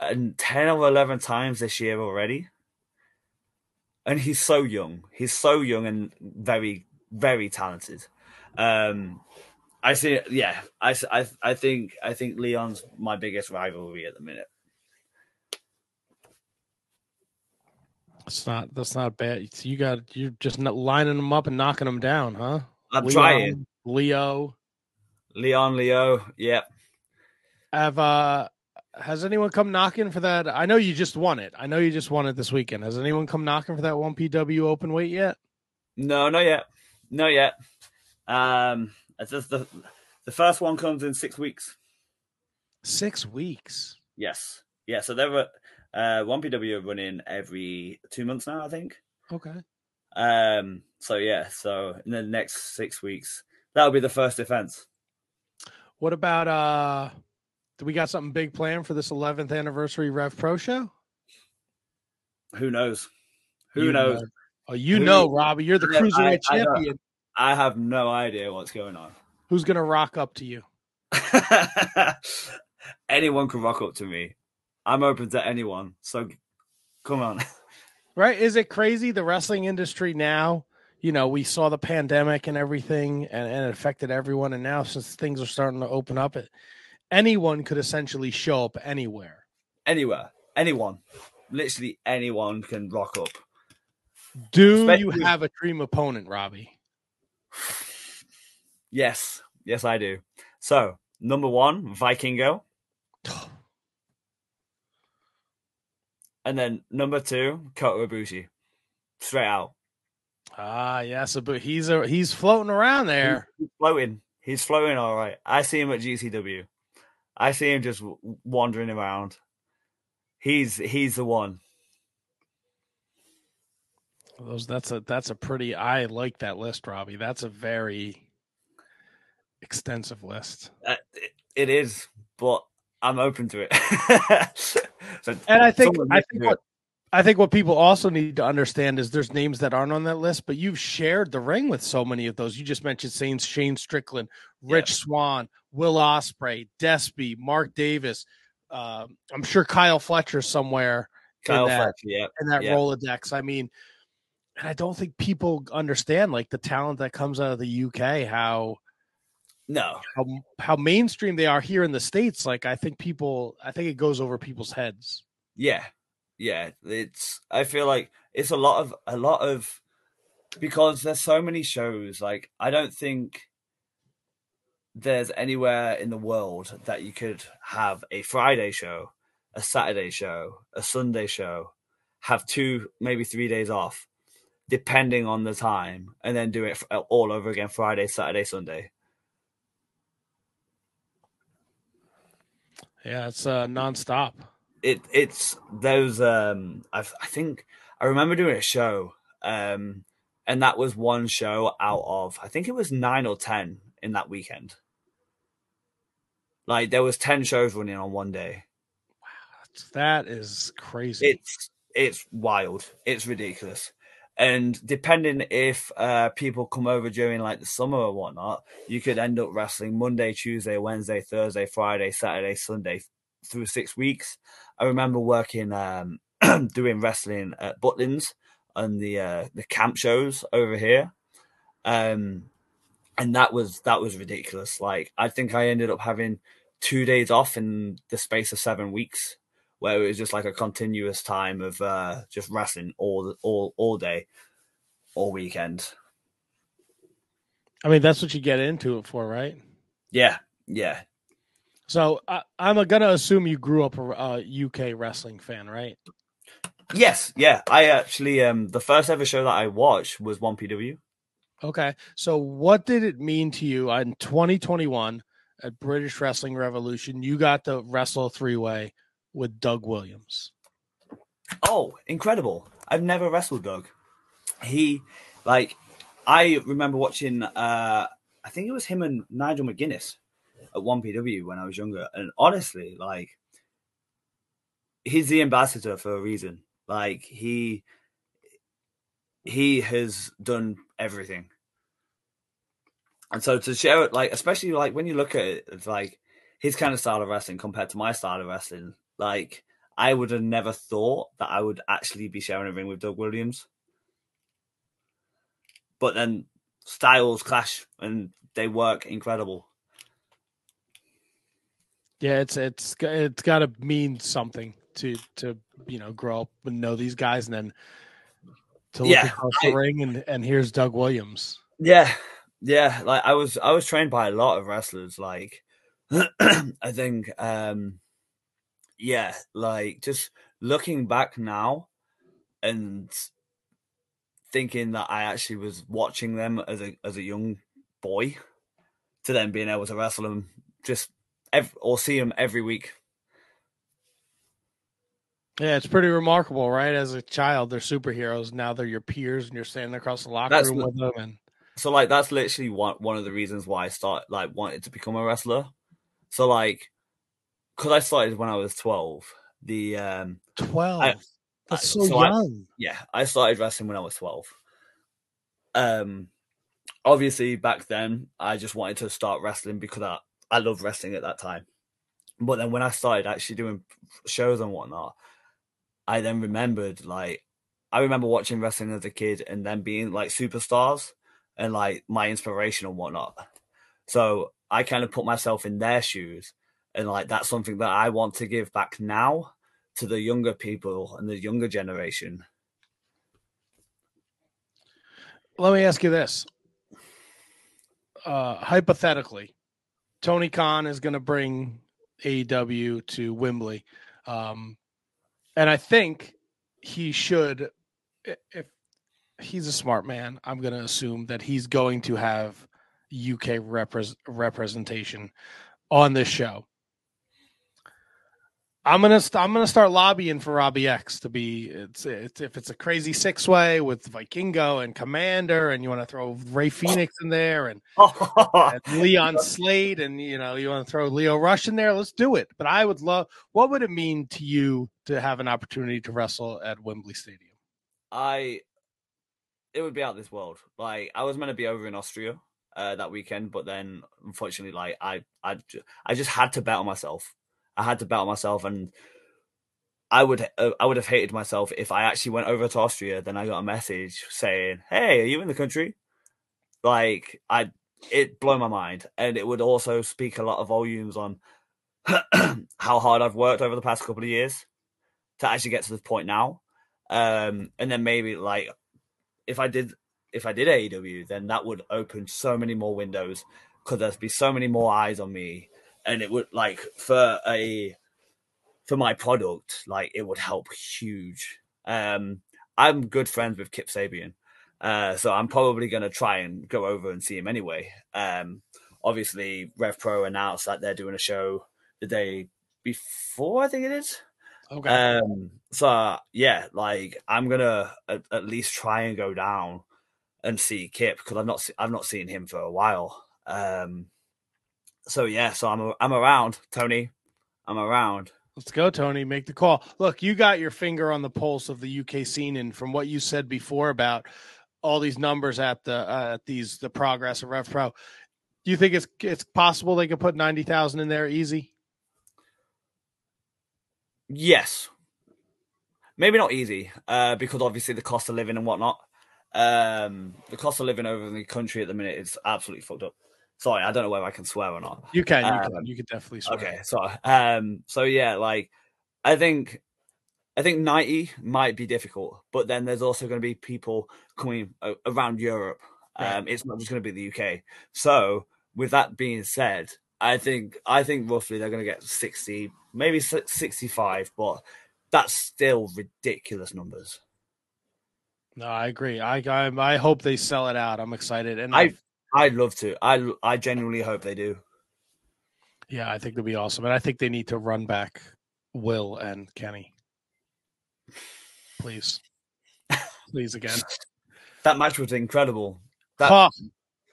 uh, ten or eleven times this year already. And he's so young. He's so young and very, very talented. Um, I see. Yeah, I, I, I think I think Leon's my biggest rivalry at the minute. That's not that's not bad. You got you're just lining them up and knocking them down, huh? I'm Leon, trying. Leo, Leon, Leo. Yep. Have uh has anyone come knocking for that? I know you just won it. I know you just won it this weekend. Has anyone come knocking for that one PW open weight yet? No, not yet. Not yet. Um, it's just the the first one comes in six weeks. Six weeks. Yes. Yeah. So there were uh, one PW running every two months now, I think. Okay. Um. So yeah. So in the next six weeks, that'll be the first defense. What about uh? Do we got something big planned for this 11th anniversary Rev Pro show? Who knows? Who you knows? Know. Oh, you Who, know, Robbie. You're the cruiserweight champion. I, I have no idea what's going on. Who's gonna rock up to you? [LAUGHS] Anyone can rock up to me. I'm open to anyone. So come on. [LAUGHS] Right? Is it crazy the wrestling industry now? You know, we saw the pandemic and everything and, and it affected everyone. And now since things are starting to open up, it anyone could essentially show up anywhere. Anywhere. Anyone. Literally anyone can rock up. Do Especially- you have a dream opponent, Robbie? Yes. Yes, I do. So, number one, Vikingo. And then number two, Kota Ibushi, straight out. Ah, yes, but he's a, he's floating around there. He's, floating. He's floating all right. I see him at GCW. I see him just wandering around. He's he's the one. Those that's a that's a pretty. I like that list, Robbie. That's a very extensive list. Uh, it, it is, but I'm open to it. [LAUGHS] so and I think I think what I think what people also need to understand is there's names that aren't on that list, but you've shared the ring with so many of those. You just mentioned Saints, Shane Strickland, Rich yeah. Swann, Will Ospreay, Despy, Mark Davis. Uh, I'm sure Kyle Fletcher somewhere Kyle in that, Fletcher, yeah, in that Rolodex. I mean, and I don't think people understand like the talent that comes out of the UK, how no how how mainstream they are here in the states like i think people i think it goes over people's heads yeah yeah it's i feel like it's a lot of a lot of because there's so many shows like i don't think there's anywhere in the world that you could have a friday show a saturday show a sunday show have two maybe three days off depending on the time and then do it all over again friday saturday sunday Yeah, it's uh nonstop. It it's those um i I think I remember doing a show um and that was one show out of I think it was 9 or 10 in that weekend. Like there was 10 shows running on one day. Wow, That is crazy. It's it's wild. It's ridiculous. And depending if uh, people come over during like the summer or whatnot, you could end up wrestling Monday, Tuesday, Wednesday, Thursday, Friday, Saturday, Sunday through six weeks. I remember working um, [CLEARS THROAT] doing wrestling at Butlins and the uh, the camp shows over here, um, and that was that was ridiculous. Like I think I ended up having two days off in the space of seven weeks where it was just like a continuous time of uh, just wrestling all all all day, all weekend. I mean, that's what you get into it for, right? Yeah, yeah. So I, am gonna assume you grew up a, a UK wrestling fan, right? Yes, yeah. I actually um the first ever show that I watched was one PW. Okay, so what did it mean to you in 2021 at British Wrestling Revolution? You got to wrestle three way with Doug Williams. Oh, incredible. I've never wrestled Doug. He like I remember watching uh I think it was him and Nigel McGuinness at 1PW when I was younger. And honestly, like he's the ambassador for a reason. Like he he has done everything. And so to share it, like especially like when you look at it, it's like his kind of style of wrestling compared to my style of wrestling, like I would have never thought that I would actually be sharing a ring with Doug Williams. But then styles clash and they work incredible. Yeah, it's it's it's got to mean something to to you know grow up and know these guys, and then to look Yeah, across I- the ring and and here's Doug Williams. Yeah, yeah. Like I was, I was trained by a lot of wrestlers. Like [CLEARS THROAT] I think, um yeah, like just looking back now and thinking that I actually was watching them as a as a young boy, to then being able to wrestle them just ev- or see them every week. Yeah, it's pretty remarkable, right? As a child, they're superheroes. Now they're your peers, and you're standing across the locker That's room the- with them. And So like that's literally one one of the reasons why I start like wanted to become a wrestler. So like, because I started when I was twelve. The um twelve, I- that's I- so, so I- young. yeah, I started wrestling when I was 12. Um, obviously, back then, I just wanted to start wrestling because I, I loved wrestling at that time. But then when I started actually doing shows and whatnot, I then remembered, like, I remember watching wrestling as a kid and then being like superstars and like my inspiration and whatnot. So I kind of put myself in their shoes. And like, that's something that I want to give back now to the younger people and the younger generation. Let me ask you this: uh, hypothetically, Tony Khan is going to bring AEW to Wembley, um, and I think he should. If he's a smart man, I'm going to assume that he's going to have UK repres representation on this show. I'm gonna st- I'm gonna start lobbying for Robbie X to be it's, it's if it's a crazy six way with Vikingo and Komander and you want to throw Ray Phoenix in there and, [LAUGHS] and Leon Slater and you know you want to throw Lio Rush in there, let's do it. But I would love what would it mean to you to have an opportunity to wrestle at Wembley Stadium? I it would be out of this world. Like I was meant to be over in Austria uh, that weekend, but then unfortunately, like I I I just had to bet on myself. I had to on myself, and I would uh, I would have hated myself if I actually went over to Austria. Then I got a message saying, "Hey, are you in the country?" Like I, it blew my mind, and it would also speak a lot of volumes on [CLEARS THROAT] how hard I've worked over the past couple of years to actually get to this point now. Um, and then maybe like if I did if I did AEW, then that would open so many more windows because there'd be so many more eyes on me, and it would like for a for my product, like it would help huge. Um, I'm good friends with Kip Sabian, uh, so I'm probably gonna try and go over and see him anyway. Um, obviously, Rev Pro announced that they're doing a show the day before, I think it is. Okay. Um, so yeah, like I'm gonna at, at least try and go down and see Kip because I've not se- I've not seen him for a while. Um, so yeah, so I'm I'm around, Tony. I'm around. Let's go, Tony. Make the call. Look, you got your finger on the pulse of the UK scene, and from what you said before about all these numbers at the uh, at these the progress of Rev Pro, do you think it's it's possible they could put ninety thousand in there easy? Yes, maybe not easy, uh, because obviously the cost of living and whatnot. Um, the cost of living over in the country at the minute is absolutely fucked up. Sorry, I don't know whether I can swear or not. You can, you Um, can, you can definitely swear. Okay, so um, so yeah, like I think I think ninety might be difficult, but then there's also going to be people coming around Europe. Right. Um, it's not just going to be the UK. So with that being said, I think I think roughly they're going to get sixty, maybe sixty-five, but that's still ridiculous numbers. No, I agree. I, I I hope they sell it out. I'm excited, and I I I'd love to. I I genuinely hope they do. yeah, I think it'll be awesome, and I think they need to run back Will and Kenny. Please, please again. [LAUGHS] That match was incredible. That-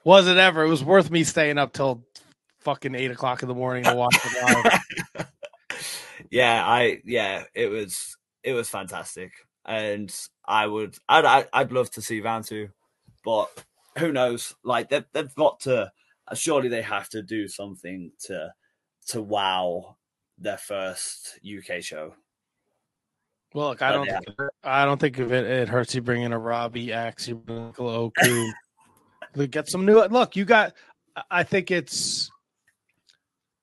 was it ever? It was worth me staying up till fucking eight o'clock in the morning to watch it live. [LAUGHS] yeah, I yeah, it was it was fantastic, and I would I'd I'd, I'd love to see round two, but who knows? Like they've they've got to surely they have to do something to to wow their first UK show. Well, look, I don't, think, I don't think if it, it hurts you bringing a Robbie X, you bring Oku, [LAUGHS] Look, get some new. Look, you got. I think it's,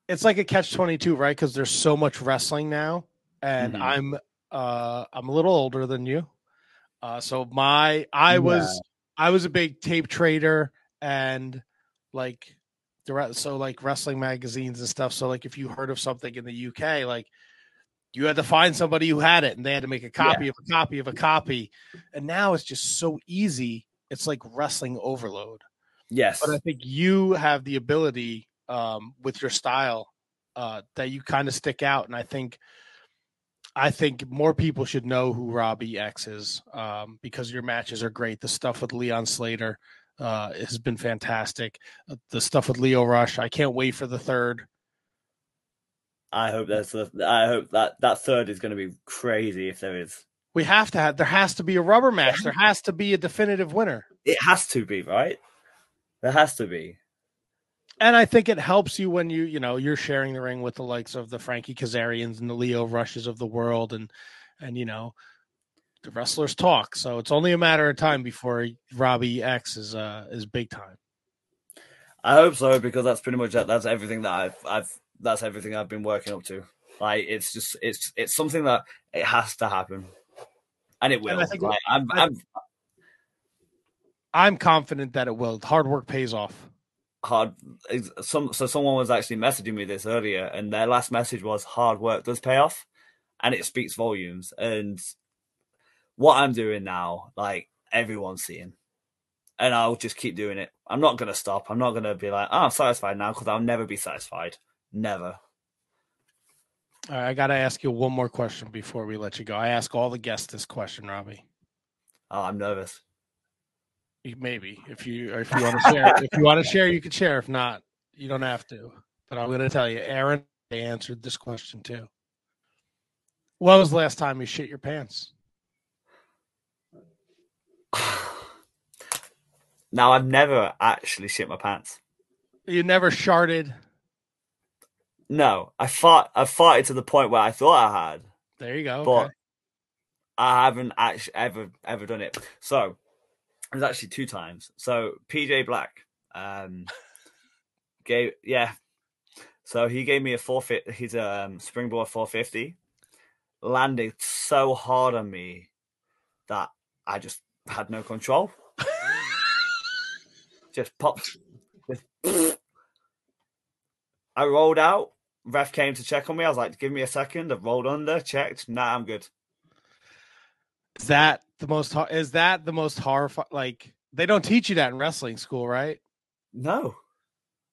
it's like a catch twenty two, right? Because there's so much wrestling now, and Mhm. I'm, uh, I'm a little older than you, uh, so my I was I was a big tape trader and like the so like wrestling magazines and stuff. So like if you heard of something in the UK, like you had to find somebody who had it and they had to make a copy of a copy of a copy. And now it's just so easy. It's like wrestling overload. Yes, But I think you have the ability um, with your style uh, that you kind of stick out. And I think I think more people should know who Robbie X is um, because your matches are great. The stuff with Leon Slater uh, has been fantastic. Uh, The stuff with Lio Rush, I can't wait for the third. I hope that's the, I hope that that third is going to be crazy if there is. We have to have. There has to be a rubber match. There has to be a definitive winner. It has to be right. There has to be. And I think it helps you when you, you know, you're sharing the ring with the likes of the Frankie Kazarians and the Lio Rushes of the world, and and you know, the wrestlers talk. So it's only a matter of time before Robbie X is uh is big time. I hope so because that's pretty much that's everything that I've I've that's everything I've been working up to. Like it's just it's it's something that it has to happen, and it will. I think- like, I'm, I'm I'm confident that it will. Hard work pays off. Hard. Some so someone was actually messaging me this earlier, and their last message was hard work does pay off, and it speaks volumes. And what I'm doing now, like everyone's seeing, and I'll just keep doing it. I'm not gonna stop. I'm not gonna be like, oh, I'm satisfied now because I'll never be satisfied. Never. All right, I got to ask you one more question before we let you go. I ask all the guests this question, Robbie. Oh, I'm nervous. Maybe if you if you want to share, if you want to share, you can share. If not, you don't have to. But I'm going to tell you, Aaron answered this question too. When was the last time you shit your pants? [SIGHS] now I've never actually shit my pants. You never sharted. No, I fought. I farted to the point where I thought I had, There you go. but okay. I haven't actually ever ever done it. So it was actually two times. So PJ Black, um, gave yeah. So he gave me a forfeit. He's a um, springboard 450, landed so hard on me that I just had no control. [LAUGHS] just popped. Just [LAUGHS] I rolled out. Ref came to check on me. I was like, "Give me a second. I rolled under, checked. Nah, I'm good." That the most? Is that the most horrifying? Like they don't teach you that in wrestling school, right? No.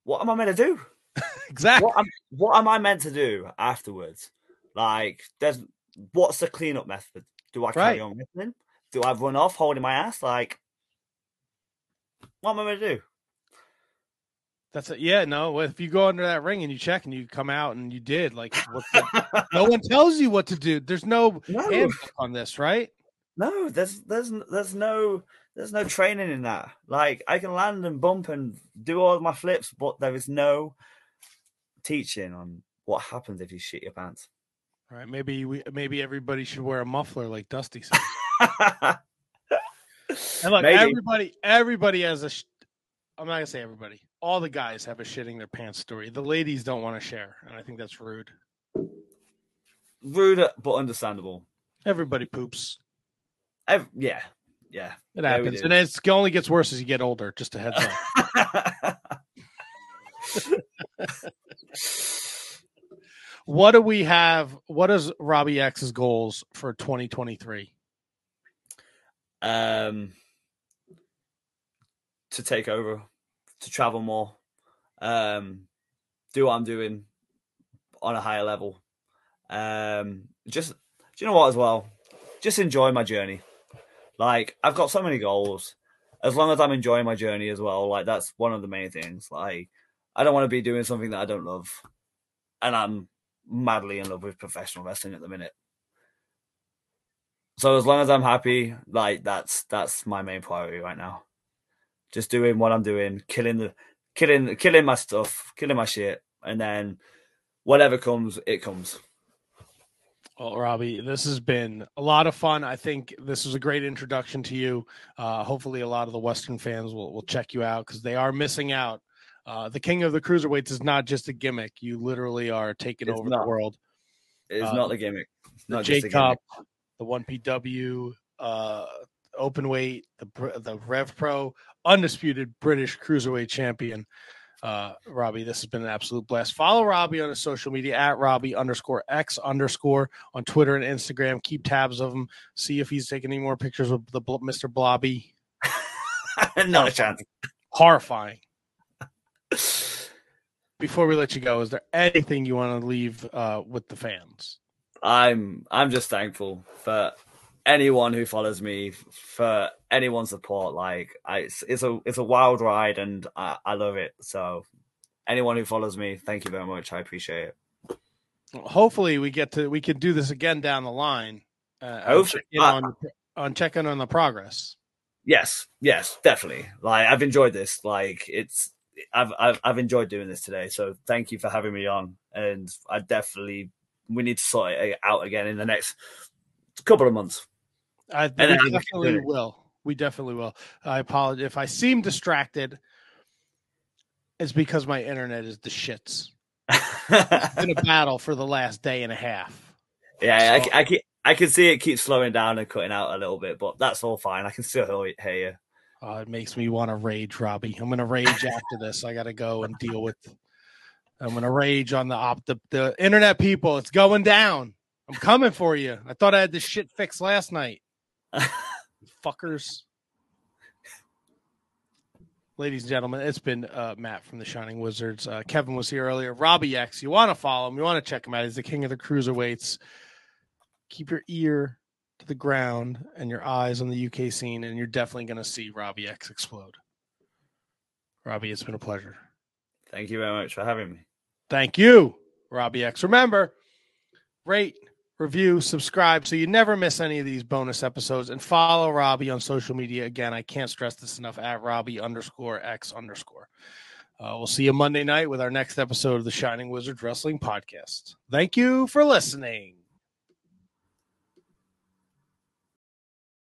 What am I meant to do? [LAUGHS] Exactly. What am, what am I meant to do afterwards? Like, there's what's the cleanup method? Do I carry Right. on wrestling? Do I run off holding my ass? Like, what am I going to do? That's it. Yeah, no. If you go under that ring and you check and you come out and you did, like, the, [LAUGHS] no one tells you what to do. There's no, No. on this, right? No, there's there's there's no there's no training in that. Like I can land and bump and do all my flips, but there is no teaching on what happens if you shit your pants. All right. Maybe we, maybe everybody should wear a muffler like Dusty said. [LAUGHS] And look, Maybe. everybody, everybody has a. Sh- I'm not gonna say everybody. All the guys have a shitting their pants story. The ladies don't want to share, and I think that's rude. Rude but understandable. Everybody poops. Ev- yeah, yeah. It happens, and it's, it only gets worse as you get older. Just a heads up. [LAUGHS] what do we have? What is Robbie X's goals for 2023? um, to take over, to travel more, um, do what I'm doing on a higher level. Um, just, do you know what as well? Just enjoy my journey. Like I've got so many goals. As long as I'm enjoying my journey as well, like that's one of the main things. Like I don't want to be doing something that I don't love, and I'm madly in love with professional wrestling at the minute. So as long as I'm happy, like that's that's my main priority right now. Just doing what I'm doing, killing the killing killing my stuff, killing my shit, and then whatever comes, it comes. Well, Robbie, this has been a lot of fun. I think this was a great introduction to you. Uh, hopefully, a lot of the Western fans will, will check you out because they are missing out. Uh, the King of the Cruiserweights is not just a gimmick. You literally are taking It's over the world. It's Uh, not the gimmick. It's The J just a gimmick. Cup, the 1PW, uh, open weight, the, the Rev Pro, undisputed British Cruiserweight champion. Uh, Robbie, this has been an absolute blast. Follow Robbie on his social media at Robbie underscore X underscore on Twitter and Instagram. Keep tabs of him. See if he's taking any more pictures of the bl- Mr. Blobby. not a chance. Horrifying. Before we let you go, is there anything you want to leave uh, with the fans? I'm I'm just thankful for anyone who follows me, for anyone's support. Like I, it's, it's a it's a wild ride, and I, I love it. So anyone who follows me, thank you very much. I appreciate it. hopefully we get to we can do this again down the line. Uh, Hopefully. check in on on checking on the progress. Yes, yes, definitely. Like I've enjoyed this. Like it's I've I've I've enjoyed doing this today. So thank you for having me on. And I definitely we need to sort it out again in the next couple of months. I we definitely will. We definitely will. I apologize if I seem distracted. It's because my internet is the shits. It's been a [LAUGHS] battle for the last day and a half. yeah, So- I, I can I can see it keeps slowing down and cutting out a little bit, but that's all fine. I can still hear, hear you. Uh, it makes me want to rage, Robbie. I'm going to rage after this. I got to go and deal with. I'm going to rage on the op the, the internet people. It's going down. I'm coming for you. I thought I had this shit fixed last night. Fuckers. Ladies and gentlemen, it's been uh, Matt from the Shining Wizards. Uh, Kevin was here earlier. Robbie X, you want to follow him, you want to check him out. He's the king of the cruiserweights. Keep your ear to the ground and your eyes on the UK scene, and you're definitely going to see Robbie X explode. Robbie, it's been a pleasure. Thank you very much for having me. Thank you, Robbie X. Remember, rate, review, subscribe so you never miss any of these bonus episodes, and follow Robbie on social media. Again, I can't stress this enough at Robbie underscore X underscore. Uh, we'll see you Monday night with our next episode of the Shining Wizards Wrestling Podcast. Thank you for listening.